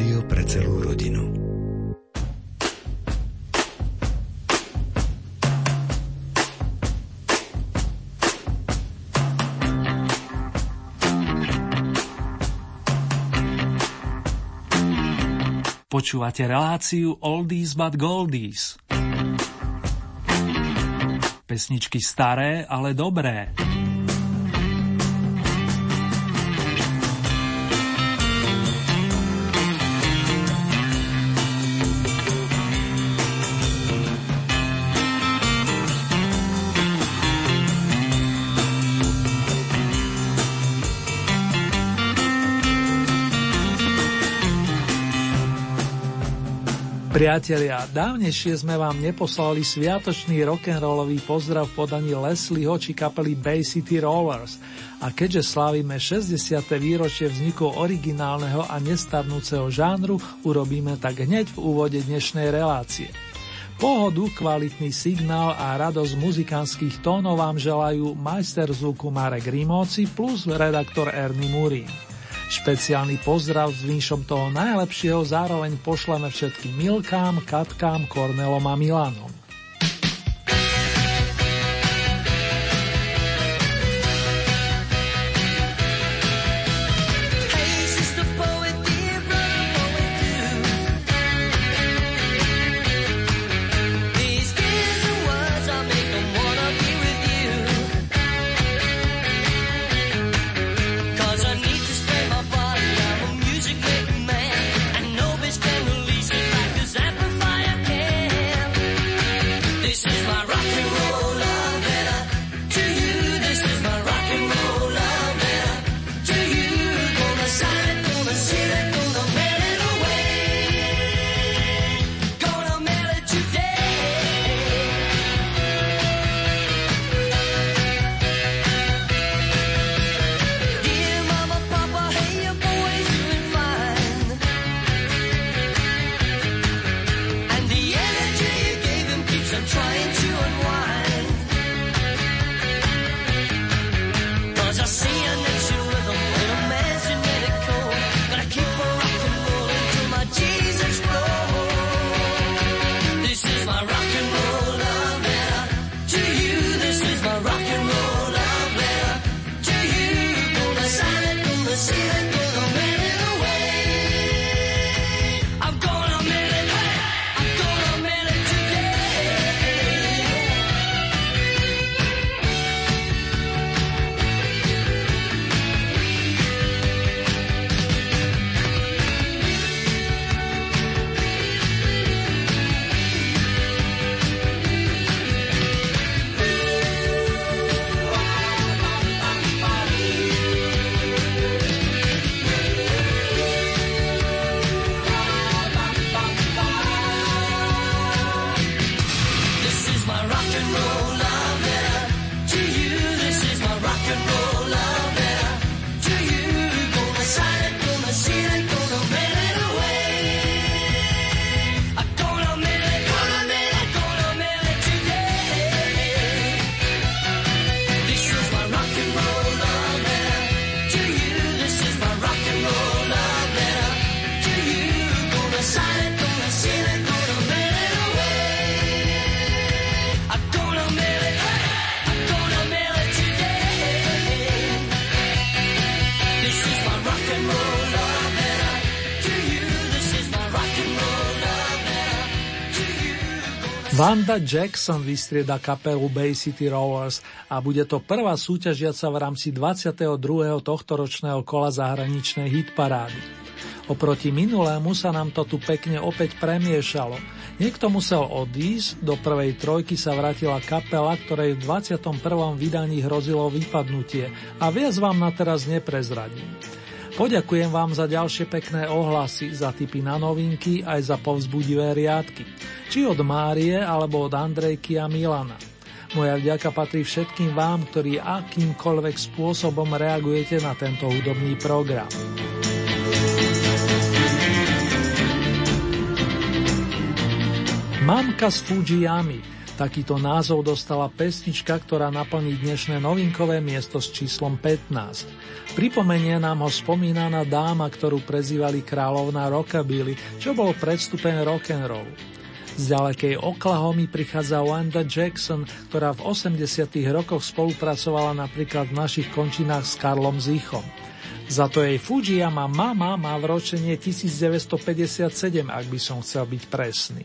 Rádio pre celú rodinu. Počúvate reláciu Oldies but Goldies. Pesničky staré, ale dobré. Priatelia, dávnejšie sme vám neposlali sviatočný rock'n'rollový pozdrav v podaní Leslieho či kapely Bay City Rollers. A keďže slávime 60. výročie vzniku originálneho a nestarnúceho žánru, urobíme tak hneď v úvode dnešnej relácie. Pohodu, kvalitný signál a radosť muzikánskych tónov vám želajú majster zvuku Marek Rimóci plus redaktor Ernie Murín. Špeciálny pozdrav s vinšom toho najlepšieho zároveň pošleme všetkým Milkám, Katkám, Kornelom a Milanom. Vanda Jackson vystrieda kapelu Bay City Rollers a bude to prvá súťažiaca v rámci 22. tohto ročného kola zahraničnej hitparády. Oproti minulému sa nám to tu pekne opäť premiešalo. Niekto musel odísť, do prvej trojky sa vrátila kapela, ktorej v 21. vydaní hrozilo vypadnutie a viac vám na teraz neprezradím. Poďakujem vám za ďalšie pekné ohlasy, za tipy na novinky aj za povzbudivé riadky či od Márie alebo od Andrejky a Milana. Moja vďaka patrí všetkým vám, ktorí akýmkoľvek spôsobom reagujete na tento hudobný program. Mamka z Fujiyami Takýto názov dostala pesnička, ktorá naplní dnešné novinkové miesto s číslom 15. Pripomenie nám ho spomínaná dáma, ktorú prezývali kráľovná rockabilly, čo bol predstupen rock'n'roll. Z ďalekej Oklahomy prichádza Wanda Jackson, ktorá v 80. rokoch spolupracovala napríklad v našich končinách s Karlom Zichom. Za to jej Fujiyama mama má v ročenie 1957, ak by som chcel byť presný.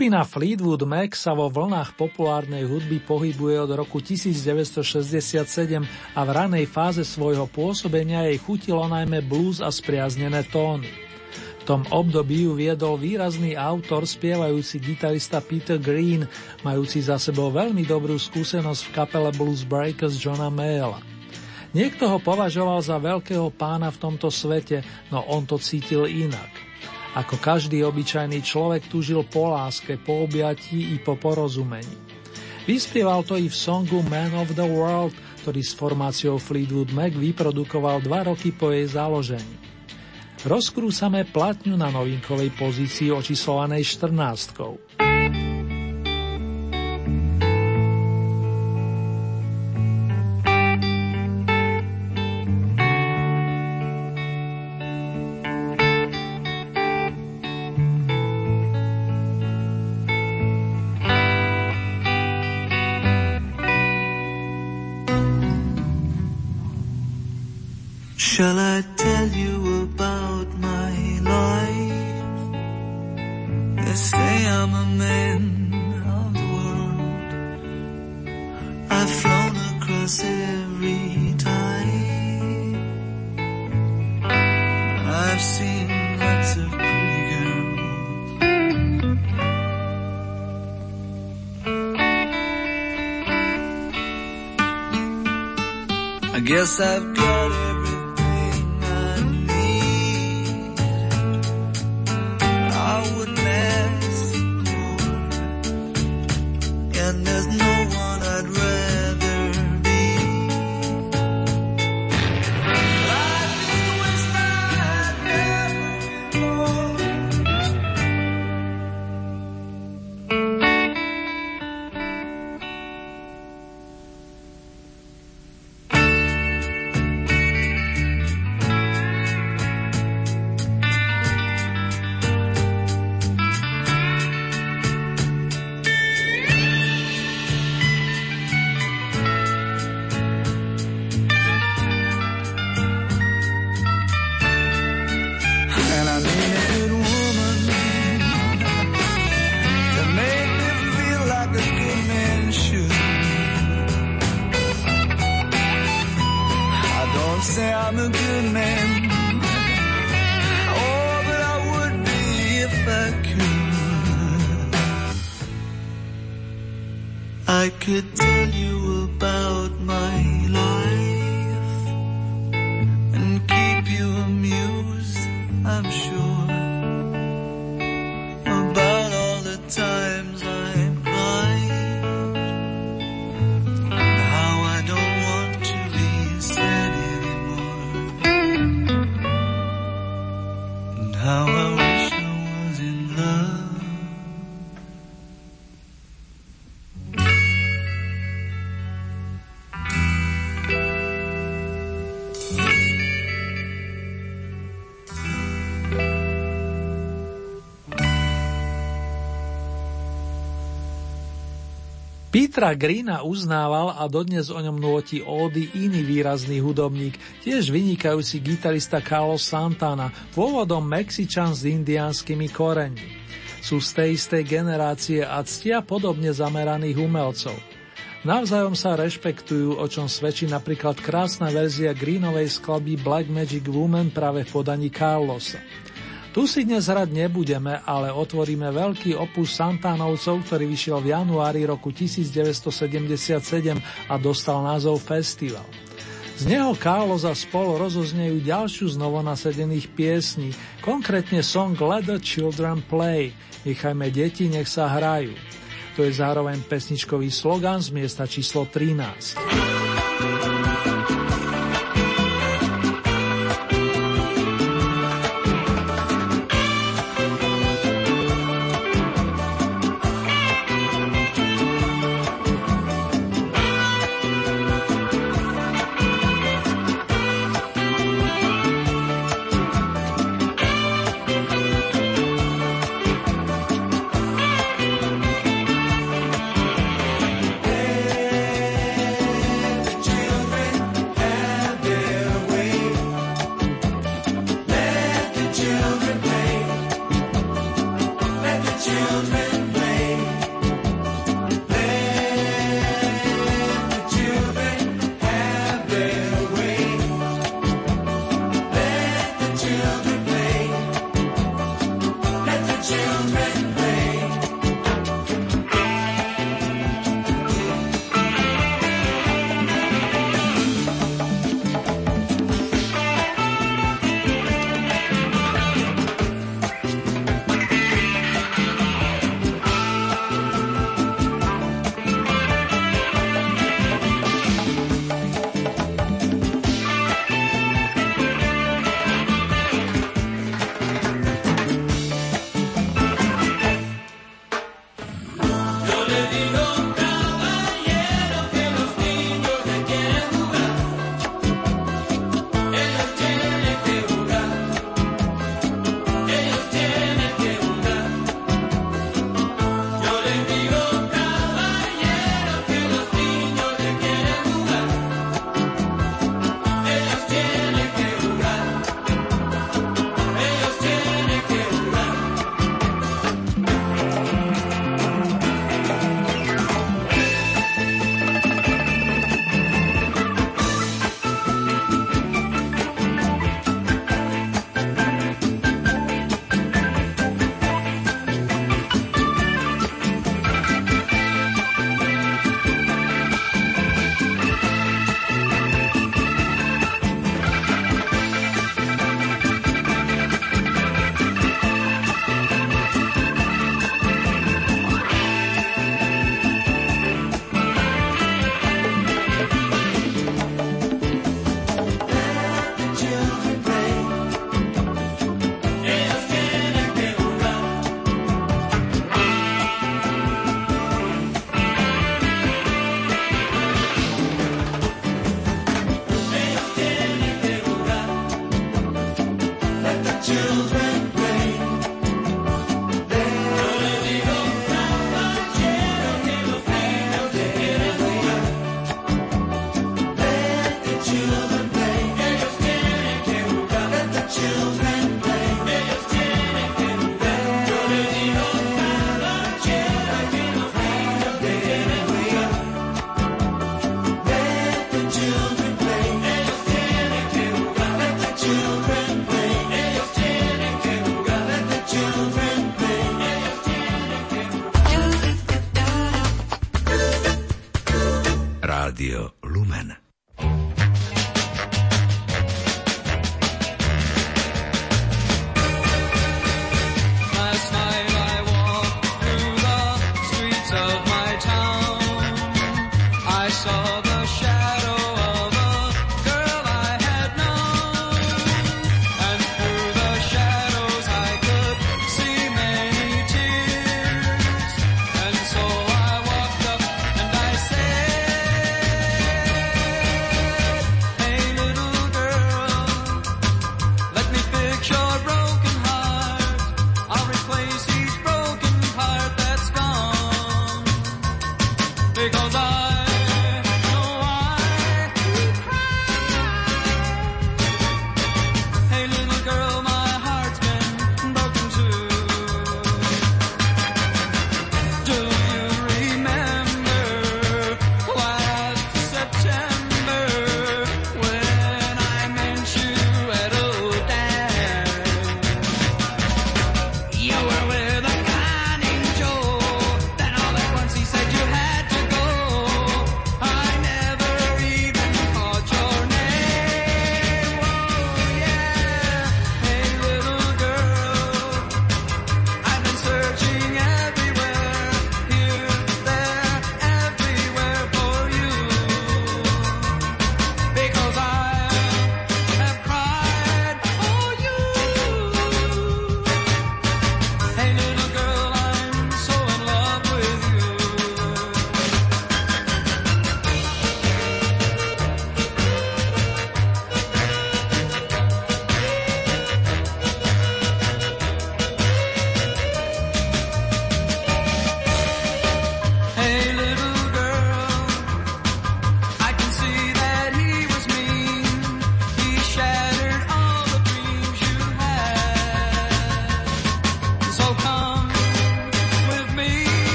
Skupina Fleetwood Mac sa vo vlnách populárnej hudby pohybuje od roku 1967 a v ranej fáze svojho pôsobenia jej chutilo najmä blues a spriaznené tóny. V tom období ju viedol výrazný autor, spievajúci gitarista Peter Green, majúci za sebou veľmi dobrú skúsenosť v kapele Blues Breakers Johna Mayla. Niekto ho považoval za veľkého pána v tomto svete, no on to cítil inak. Ako každý obyčajný človek tužil po láske, po objatí i po porozumení. Vyspieval to i v songu Man of the World, ktorý s formáciou Fleetwood Mac vyprodukoval dva roky po jej založení. Rozkrúsame platňu na novinkovej pozícii očíslovanej 14. Seven. Petra Greena uznával a dodnes o ňom nôti ódy iný výrazný hudobník, tiež vynikajúci gitarista Carlos Santana, pôvodom Mexičan s indiánskymi koreňmi. Sú z tej istej generácie a ctia podobne zameraných umelcov. Navzájom sa rešpektujú, o čom svedčí napríklad krásna verzia Greenovej skladby Black Magic Woman práve v podaní Carlosa. Tu si dnes hrať nebudeme, ale otvoríme veľký opus Santánovcov, ktorý vyšiel v januári roku 1977 a dostal názov Festival. Z neho Carlos a spolu rozoznejú ďalšiu z novonasedených piesní, konkrétne song Let the Children Play, nechajme deti, nech sa hrajú. To je zároveň pesničkový slogan z miesta číslo 13.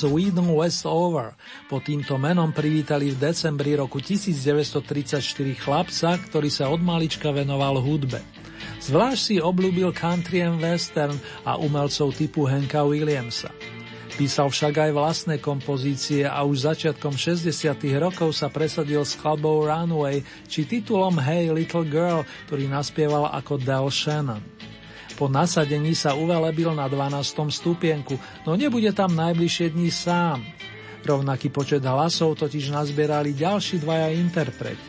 Sweden Westover. Pod týmto menom privítali v decembri roku 1934 chlapca, ktorý sa od malička venoval hudbe. Zvlášť si obľúbil country and western a umelcov typu Henka Williamsa. Písal však aj vlastné kompozície a už začiatkom 60. rokov sa presadil s skladbou Runway či titulom Hey Little Girl, ktorý naspieval ako Del Shannon. Po nasadení sa uvelebil na 12. stupienku, no nebude tam najbližšie dní sám. Rovnaký počet hlasov totiž nazbierali ďalší dvaja interpreti.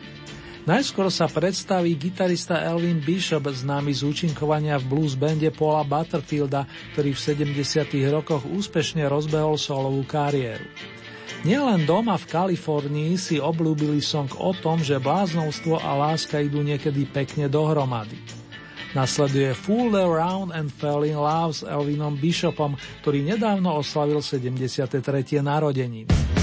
Najskôr sa predstaví gitarista Elvin Bishop, známy z účinkovania v blues bande Paula Butterfielda, ktorý v 70. rokoch úspešne rozbehol solovú kariéru. Nielen doma v Kalifornii si oblúbili song o tom, že bláznovstvo a láska idú niekedy pekne dohromady. Nasleduje Fool Around and Fell in Love s Elvinom Bishopom, ktorý nedávno oslavil 73. narodeniny.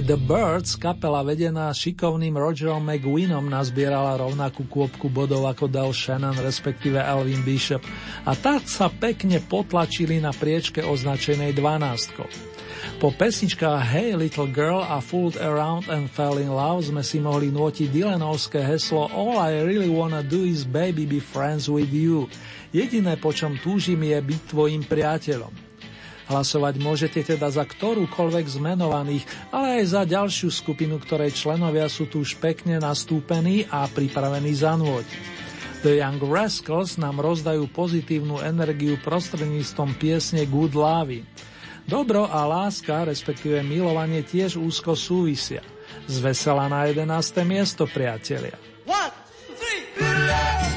Aj The Birds, kapela vedená šikovným Rogerom McGuinom, nazbierala rovnakú kôpku bodov ako Del Shannon, respektíve Alvin Bishop a tak sa pekne potlačili na priečke označenej 12. Po pesničkách Hey Little Girl a Fooled Around and Fell in Love sme si mohli nôtiť Dylanovské heslo All I really wanna do is baby be friends with you. Jediné, po čom túžim, je byť tvojim priateľom. Hlasovať môžete teda za ktorúkoľvek z menovaných, ale aj za ďalšiu skupinu, ktorej členovia sú tu už pekne nastúpení a pripravení zanúť. The Young Rascals nám rozdajú pozitívnu energiu prostredníctvom piesne Good Love. Dobro a láska, respektíve milovanie tiež úzko súvisia. Zvesela na 11. miesto, priatelia. One, three,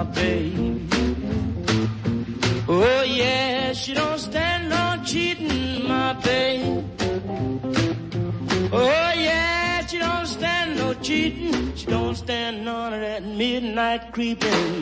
my baby. Oh yeah, she don't stand no cheating, my baby. Oh yeah, she don't stand no cheating. She don't stand none of that midnight creeping,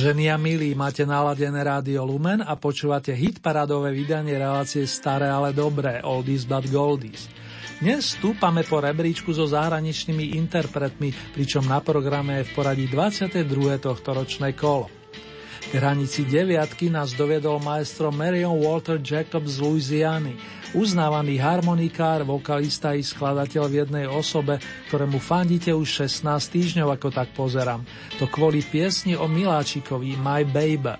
Vážení a milí, máte naladené rádio Lumen a počúvate hit paradové vydanie relácie Staré, ale dobré, Oldies but Goldies. Dnes stúpame po rebríčku so zahraničnými interpretmi, pričom na programe je v poradí 22. tohto ročné kolo. K hranici deviatky nás doviedol maestro Marion Walter Jacob z Louisiany, uznávaný harmonikár, vokalista i skladateľ v jednej osobe, ktorému fandíte už 16 týždňov, ako tak pozerám. To kvôli piesni o Miláčikovi My Baby.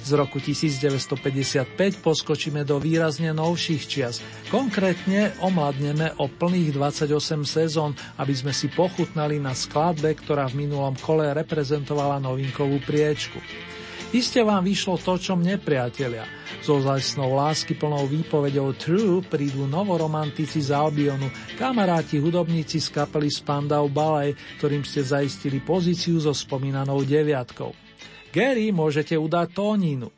Z roku 1955 poskočíme do výrazne novších čias. Konkrétne omladneme o plných 28 sezón, aby sme si pochutnali na skladbe, ktorá v minulom kole reprezentovala novinkovú priečku. Iste vám vyšlo to, čo mne priatelia. So zajstnou lásky plnou výpovedou True prídu novoromantici z Albionu, kamaráti hudobníci z kapely Spandau Ballet, ktorým ste zaistili pozíciu so spomínanou deviatkou. Gary môžete udať tóninu.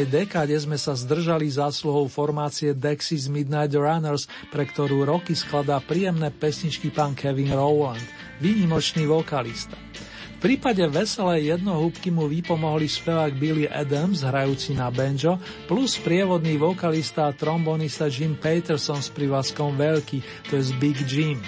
8. dekáde sme sa zdržali zásluhou formácie Dexys Midnight Runners, pre ktorú roky skladá príjemné pesničky pán Kevin Rowland, výnimočný vokalista. V prípade veselej jednohúbky mu vypomohli spevák Billy Adams, hrajúci na banjo, plus prievodný vokalista a trombonista Jim Peterson s privlaskom Veľký, to je Big Jim.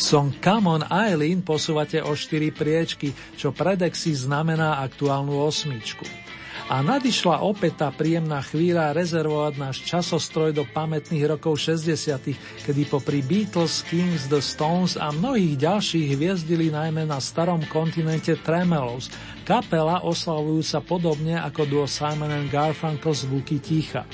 Song Come on Eileen posúvate o 4 priečky, čo pre Dexy znamená aktuálnu osmičku. A nadišla opäť tá príjemná chvíľa rezervovať náš časostroj do pamätných rokov 60., kedy popri Beatles, Kings, The Stones a mnohých ďalších hviezdili najmä na starom kontinente Tremelos, kapela oslavujúca podobne ako duo Simon and Garfunkel zvuky ticha.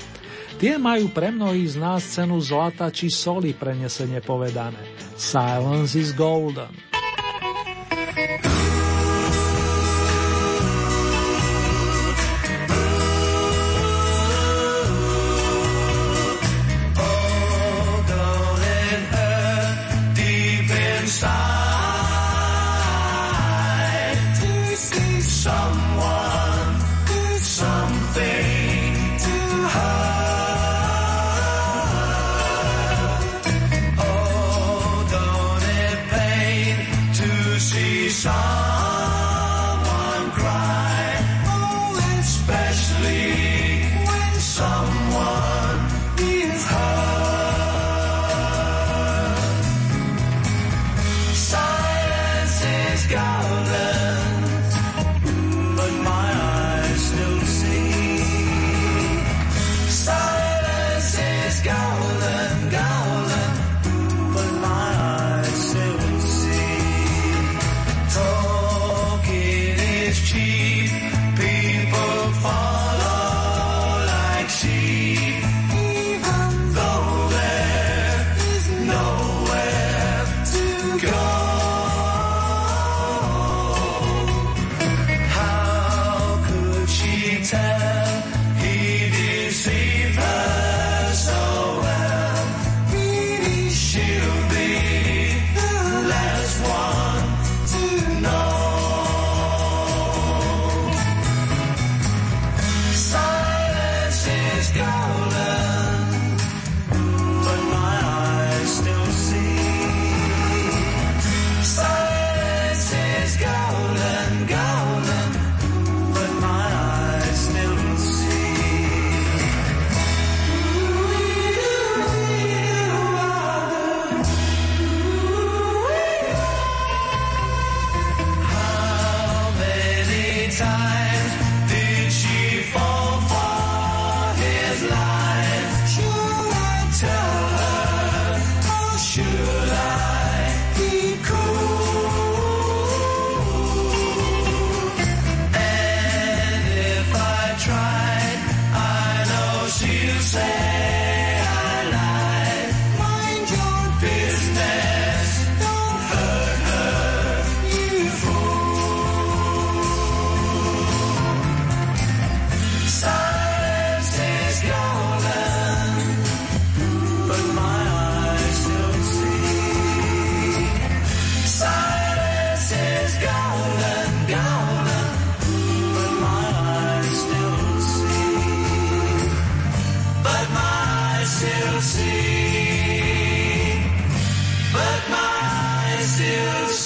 Tie majú pre mnohých z nás cenu zlata či soli prenesene povedané. Silence is golden.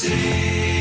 see.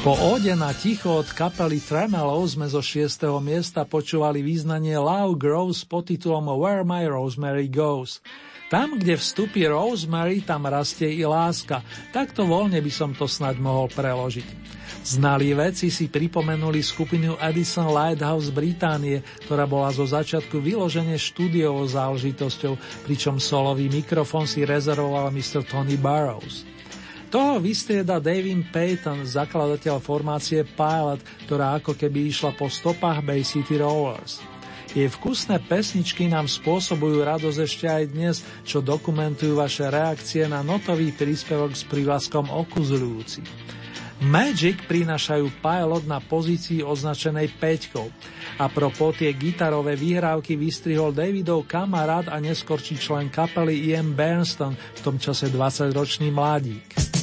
Po óde na ticho od kapely Tremolo sme zo 6. miesta počúvali význanie Love Grows pod titulom Where My Rosemary Goes. Tam, kde vstupí Rosemary, tam rastie i láska. Takto voľne by som to snad mohol preložiť. Znalí veci si pripomenuli skupinu Edison Lighthouse Británie, ktorá bola zo začiatku vyložene štúdiovou záležitosťou, pričom solový mikrofón si rezervoval Mr. Tony Burrows. Toho vystrieda David Payton, zakladateľ formácie Pilot, ktorá ako keby išla po stopách Bay City Rollers. Jej vkusné pesničky nám spôsobujú radosť ešte aj dnes, čo dokumentujú vaše reakcie na notový príspevok s prívlaskom okuzľujúci. Magic prinášajú pilot na pozícii označenej peťkou. A propos tie gitarové výhrávky vystrihol Davidov kamarát a neskorčí člen kapely Ian Bernston, v tom čase 20-ročný mladík.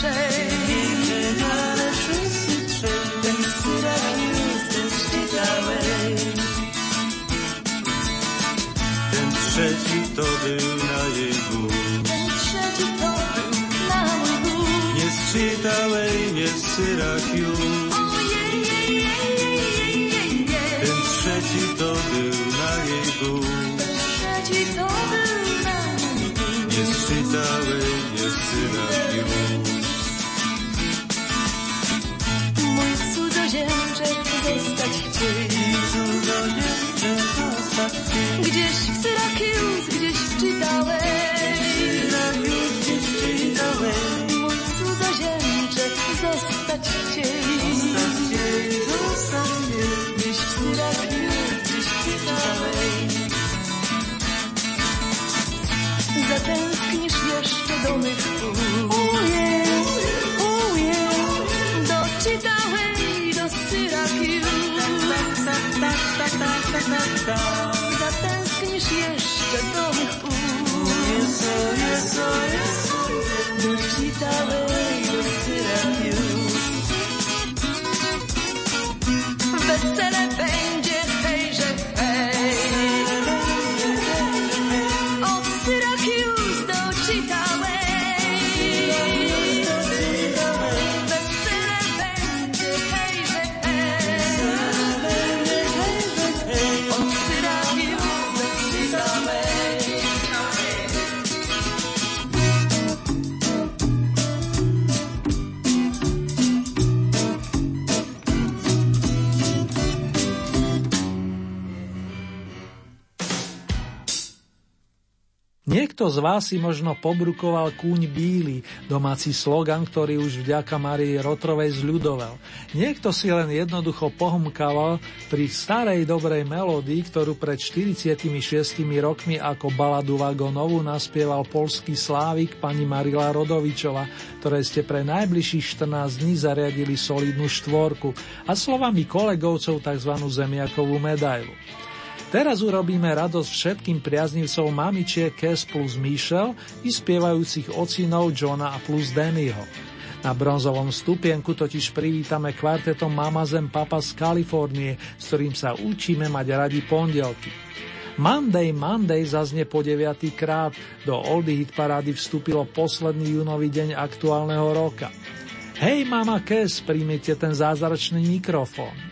say. Niekto z vás si možno pobrukoval kúň bíly, domáci slogan, ktorý už vďaka Marii Rotrovej zľudovel. Niekto si len jednoducho pohmkával pri starej dobrej melódii, ktorú pred 46 rokmi ako baladu vagónovu naspieval polský slávik pani Marila Rodovičova, ktoré ste pre najbližších 14 dní zariadili solidnú štvorku a slovami kolegovcov tzv. zemiakovú medailu. Teraz urobíme radosť všetkým priaznivcom mamičiek Kes plus Michelle i spievajúcich ocinov Johna a plus Dannyho. Na bronzovom stupienku totiž privítame kvartetom Mama Zem Papa z Kalifornie, s ktorým sa učíme mať radi pondelky. Monday, Monday zaznie po 9. krát. Do Oldy Hit parády vstúpilo posledný junový deň aktuálneho roka. Hej, mama Kes, príjmite ten zázračný mikrofón.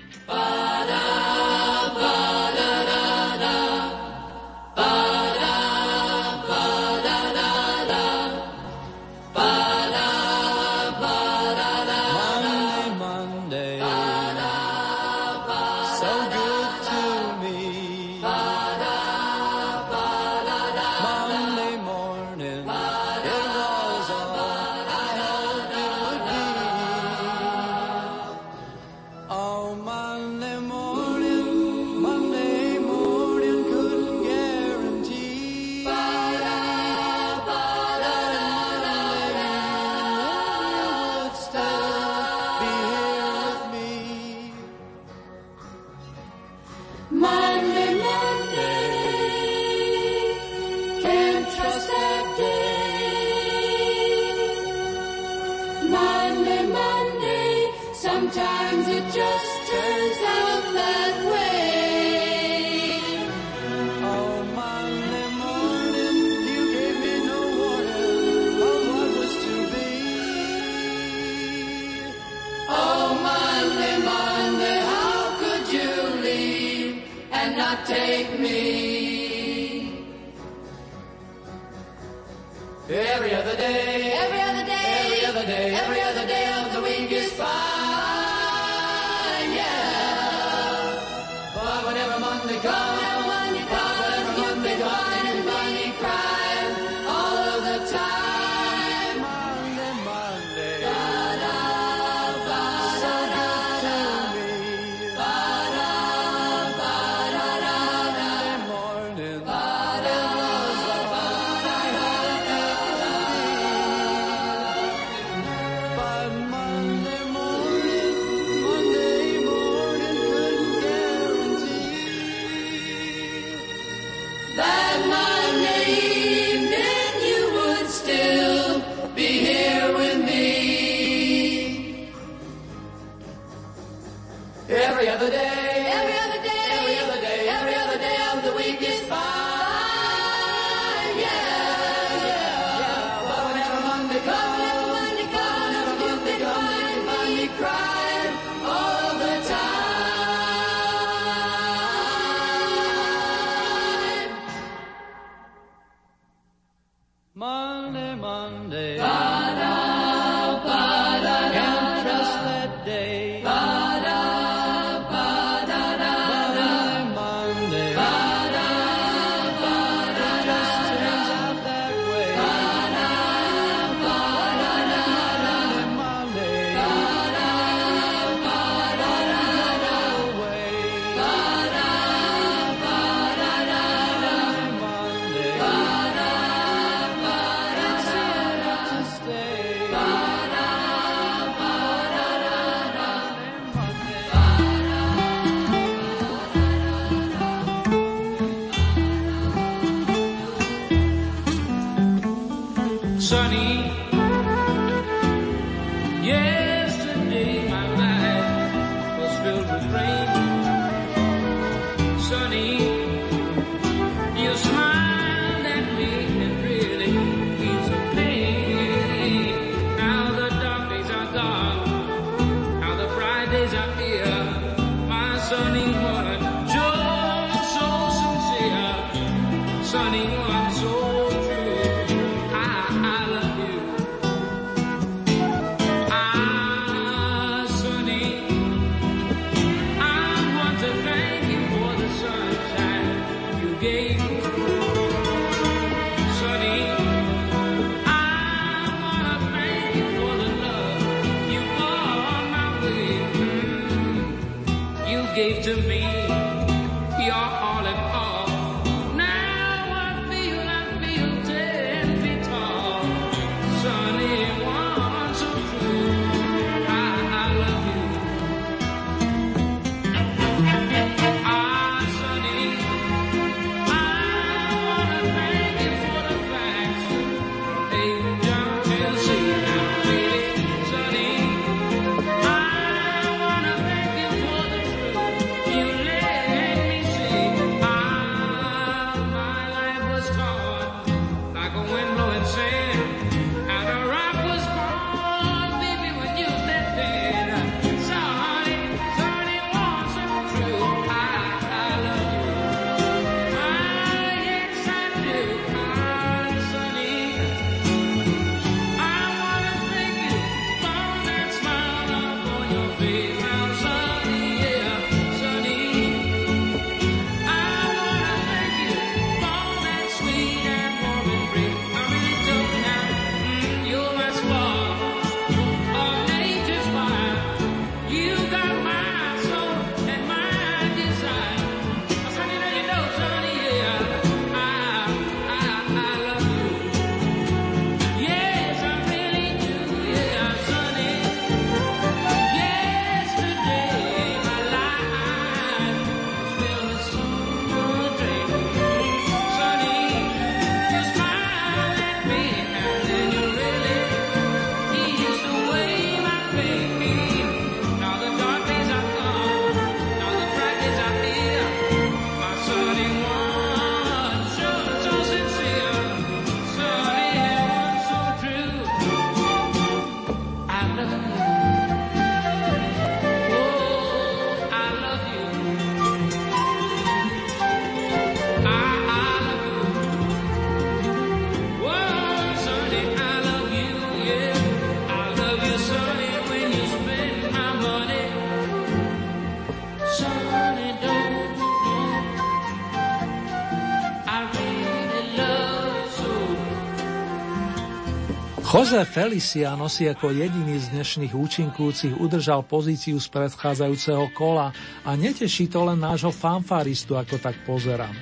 Jose Feliciano si ako jediný z dnešných účinkujúcich udržal pozíciu z predchádzajúceho kola a neteší to len nášho fanfaristu, ako tak pozerám.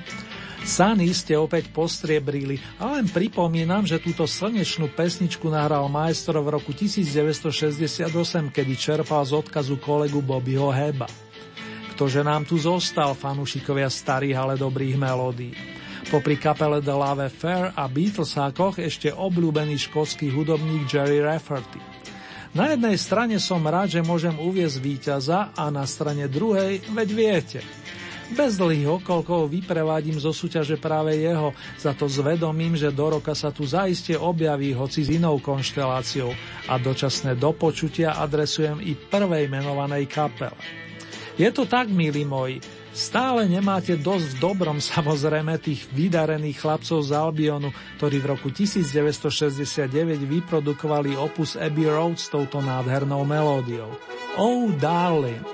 Sany ste opäť postriebrili a len pripomínam, že túto slnečnú pesničku nahral majstro v roku 1968, kedy čerpal z odkazu kolegu Bobbyho Heba. Ktože nám tu zostal, fanúšikovia starých, ale dobrých melódií. Popri kapele The Lave Fair a Beatlesákoch ešte obľúbený škótsky hudobník Jerry Rafferty. Na jednej strane som rád, že môžem uviezť víťaza a na strane druhej, veď viete. Bez dlhých okolkov vyprevádim zo súťaže práve jeho, za to zvedomím, že do roka sa tu zaiste objaví hoci s inou konšteláciou a dočasné dopočutia adresujem i prvej menovanej kapele. Je to tak, milí moji, Stále nemáte dosť v dobrom samozrejme tých vydarených chlapcov z Albionu, ktorí v roku 1969 vyprodukovali opus Abbey Road s touto nádhernou melódiou. Oh, darling!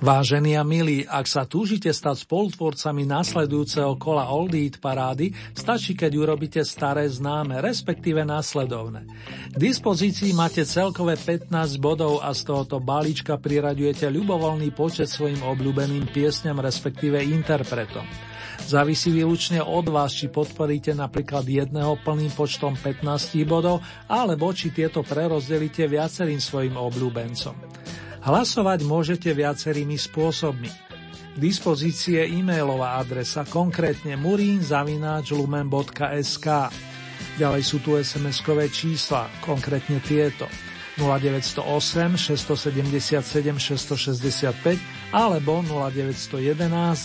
Vážení a milí, ak sa túžite stať spolutvorcami nasledujúceho kola Old Eat parády, stačí, keď urobíte staré známe, respektíve následovné. K dispozícii máte celkové 15 bodov a z tohoto balíčka priraďujete ľubovoľný počet svojim obľúbeným piesňam, respektíve interpretom. Závisí výlučne od vás, či podporíte napríklad jedného plným počtom 15 bodov, alebo či tieto prerozdelíte viacerým svojim obľúbencom. Hlasovať môžete viacerými spôsobmi. K dispozícii je e-mailová adresa, konkrétne murinzavináčlumen.sk. Ďalej sú tu SMS-kové čísla, konkrétne tieto 0908 677 665 alebo 0911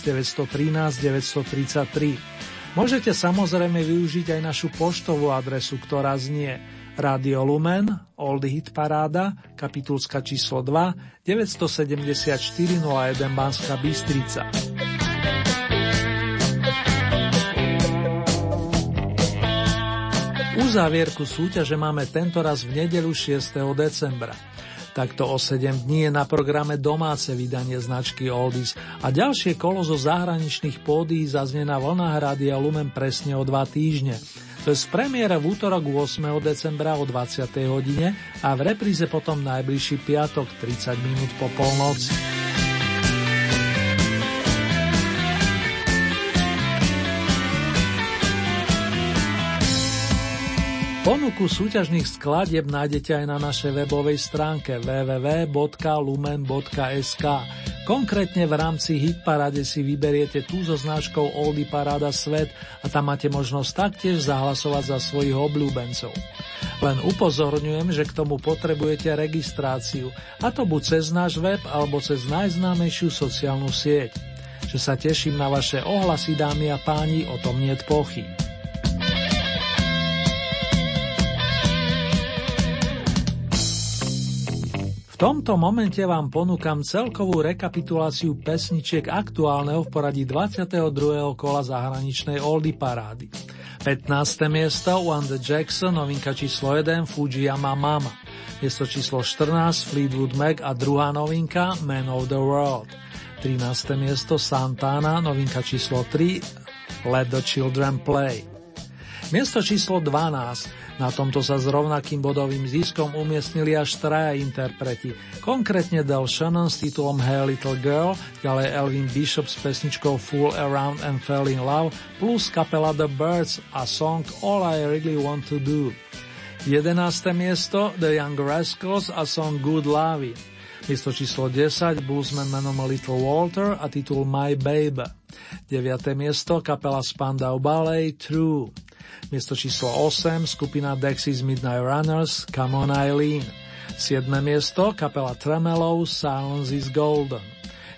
913 933. Môžete samozrejme využiť aj našu poštovú adresu, ktorá znie Radio Lumen, Old Hit Paráda, kapitulska číslo 2, 974 01 Banská Bystrica. Uzávierku súťaže máme tentoraz v nedelu 6. decembra. Takto o 7 dní je na programe domáce vydanie značky Oldies a ďalšie kolo zo zahraničných pódií zaznie na vlnách Lumen presne o dva týždne. To je z premiéra v útorok 8. decembra o 20. hodine a v repríze potom najbližší piatok 30 minút po polnoci. Ponuku súťažných skladieb nájdete aj na našej webovej stránke www.lumen.sk. Konkrétne v rámci Hitparade si vyberiete tú so značkou Oldy Paráda Svet a tam máte možnosť taktiež zahlasovať za svojich obľúbencov. Len upozorňujem, že k tomu potrebujete registráciu, a to buď cez náš web alebo cez najznámejšiu sociálnu sieť. Že sa teším na vaše ohlasy, dámy a páni, o tom nie pochyb. V tomto momente vám ponúkam celkovú rekapituláciu pesničiek aktuálneho v poradí 22. kola zahraničnej Oldy parády. 15. miesto Wanda Jackson, novinka číslo 1 Fujiyama Mama. Miesto číslo 14 Fleetwood Mac a druhá novinka Man of the World. 13. miesto Santana, novinka číslo 3 Let the Children Play. Miesto číslo 12 na tomto sa s rovnakým bodovým ziskom umiestnili až traja interpreti, konkrétne Del Shannon s titulom Hey Little Girl, ďalej Elvin Bishop s pesničkou Fool Around and Fell in Love, plus kapela The Birds a song All I Really Want to Do. 11. miesto The Young Rascals a song Good Love. Miesto číslo 10 bluesman menom Little Walter a titul My Baby. 9. miesto kapela Spandau Ballet True. Miesto číslo 8 skupina Dexys Midnight Runners Come on Eileen. 7. miesto kapela Tremolo Silence is Golden.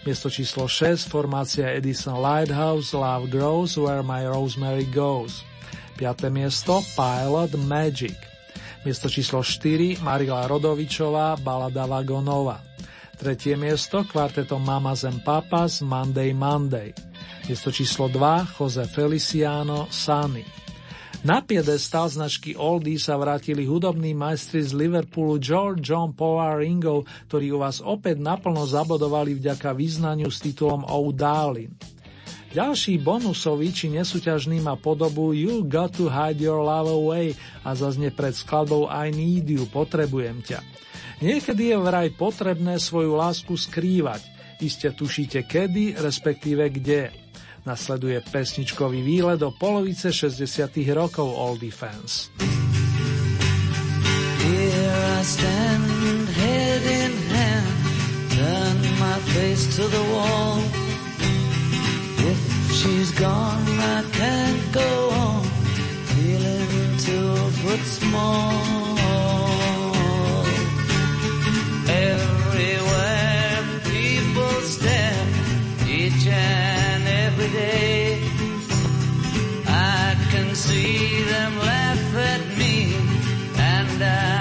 Miesto číslo 6 formácia Edison Lighthouse Love Grows Where My Rosemary Goes. 5. miesto Pilot Magic. Miesto číslo 4 Marila Rodovičová Balada Vagonova. Tretie miesto kvarteto Mamas and Papas Monday Monday. Miesto číslo 2 Jose Feliciano Sunny. Na piedestal značky Oldie sa vrátili hudobní majstri z Liverpoolu George, John, Paul a Ringo, ktorí u vás opäť naplno zabodovali vďaka význaniu s titulom Oh Darling. Ďalší bonusový či nesúťažný má podobu You Got to Hide Your Love Away a zaznie pred skladbou I Need You, potrebujem ťa. Niekedy je vraj potrebné svoju lásku skrývať. Iste tušíte kedy, respektíve kde. Nasleduje pesničkový výlet do polovice 60. rokov Oldie Fans. Here I stand, head in hand, turn my face to the wall. If she's gone, I can't go on, feeling two foot small. I can see them laugh at me, and I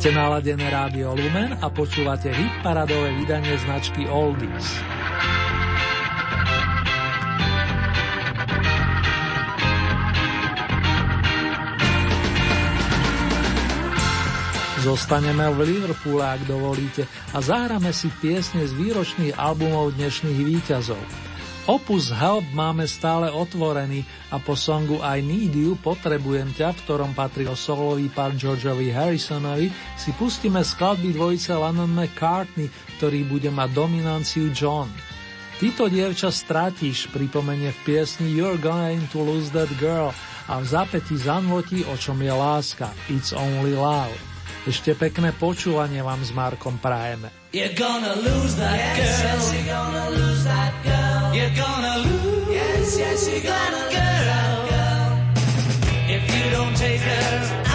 Máte naladené rádio Lumen a počúvate hit paradové vydanie značky Oldies. Zostaneme v Liverpoole, ak dovolíte, a zahráme si piesne z výročných albumov dnešných výťazov. Opus Help máme stále otvorený a po songu I Need You Potrebujem ťa, v ktorom patril solový pár Georgeovi Harrisonovi, si pustíme skladby dvojice Lennon McCartney, ktorý bude mať dominanciu John. Tyto dievča stratíš, pripomenie v piesni You're going to lose that girl a v zápäti zanvotí, o čom je láska, It's only love. Ešte pekné počúvanie vám s Markom prajeme. You're gonna lose that girl. Yes, you're gonna lose that girl. You're gonna lose. Yes, yes, you're gonna girl. If you don't take her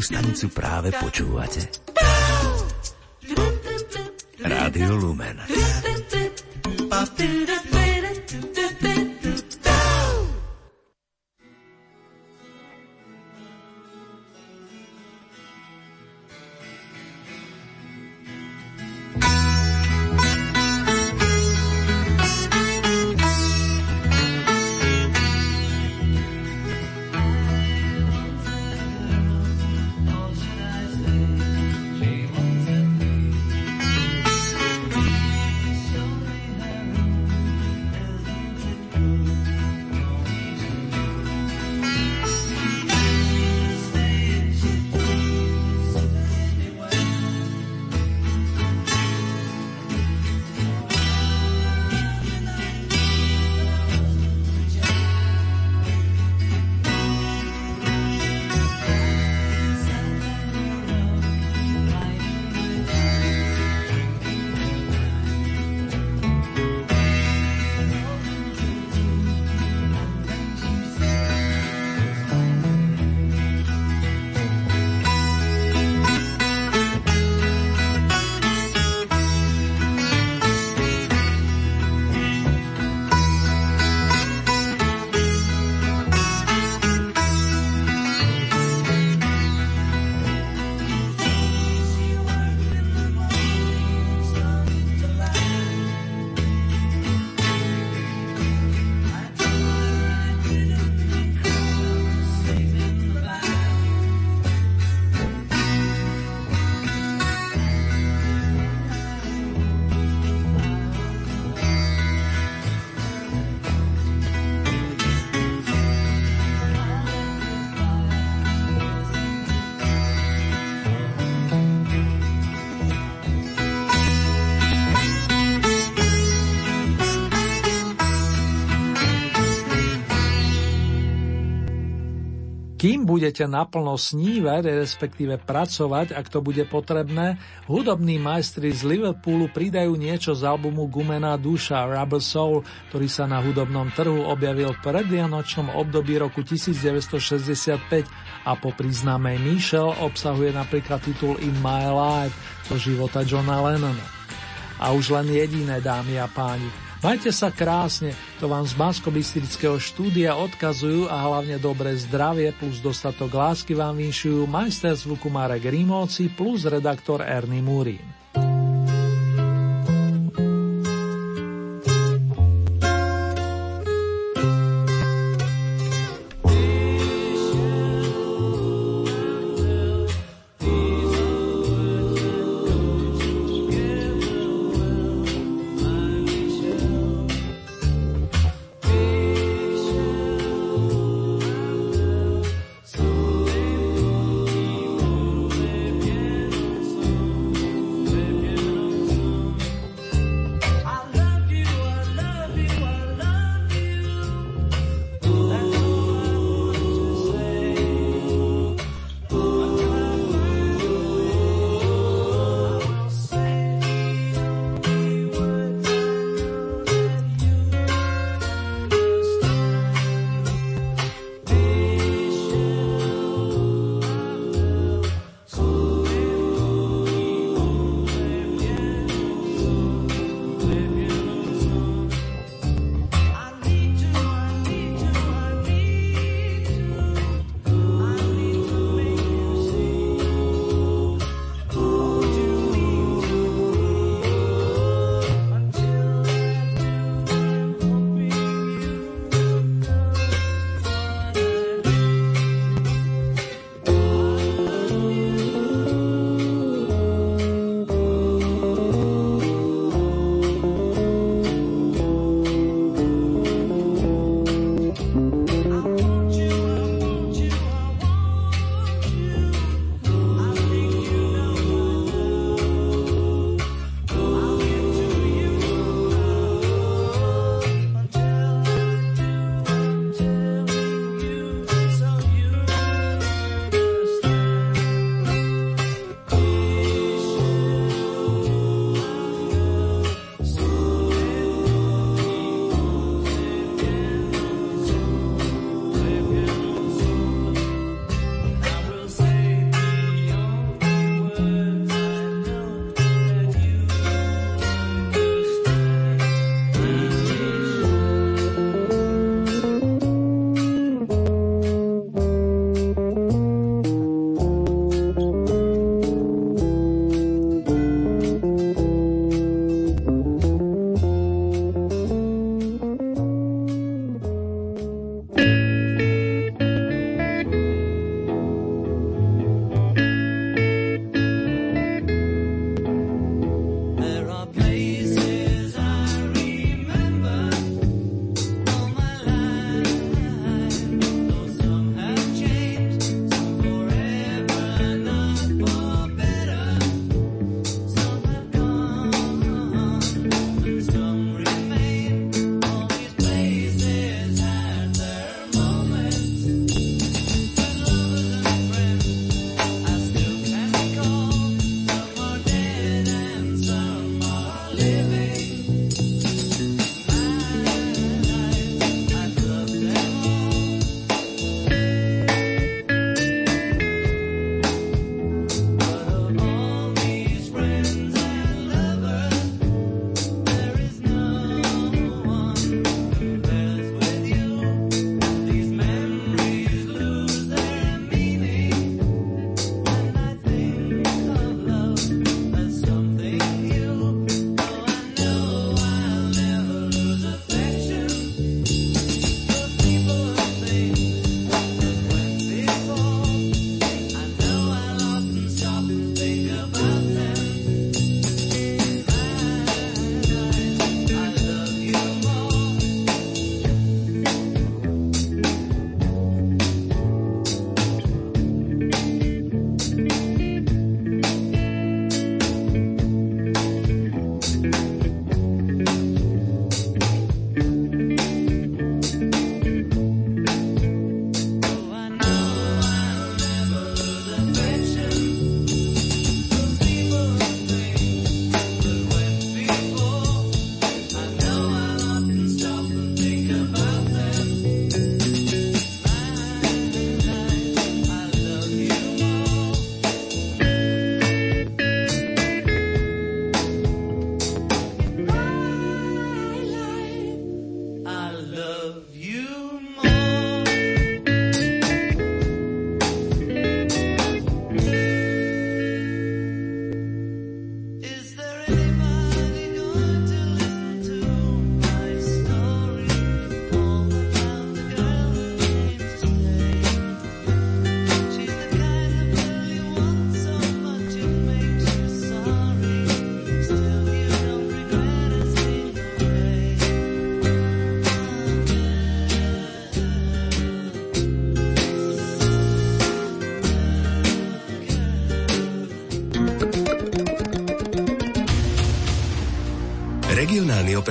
stanicu práve počúvate? Kým budete naplno snívať, respektíve pracovať, ak to bude potrebné, hudobní majstri z Liverpoolu pridajú niečo z albumu Gumená duša Rubber Soul, ktorý sa na hudobnom trhu objavil v predvianočnom období roku 1965 a po príznamej Michelle obsahuje napríklad titul In My Life zo života Johna Lennona. A už len jediné, dámy a páni, Majte sa krásne, to vám z bansko štúdia odkazujú a hlavne dobré zdravie plus dostatok lásky vám vinšujú majster zvuku Marek Rímovci plus redaktor Ernie Murín.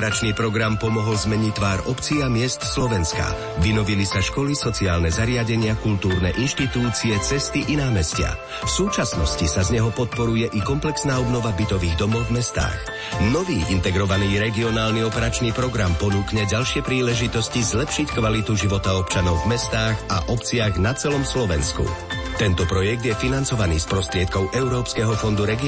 Operačný program pomohol zmeniť tvár obcí a miest Slovenska. Vynovili sa školy, sociálne zariadenia, kultúrne inštitúcie, cesty i námestia. V súčasnosti sa z neho podporuje i komplexná obnova bytových domov v mestách. Nový integrovaný regionálny operačný program ponúkne ďalšie príležitosti zlepšiť kvalitu života občanov v mestách a obciach na celom Slovensku. Tento projekt je financovaný z prostriedkov Európskeho fondu regionálneho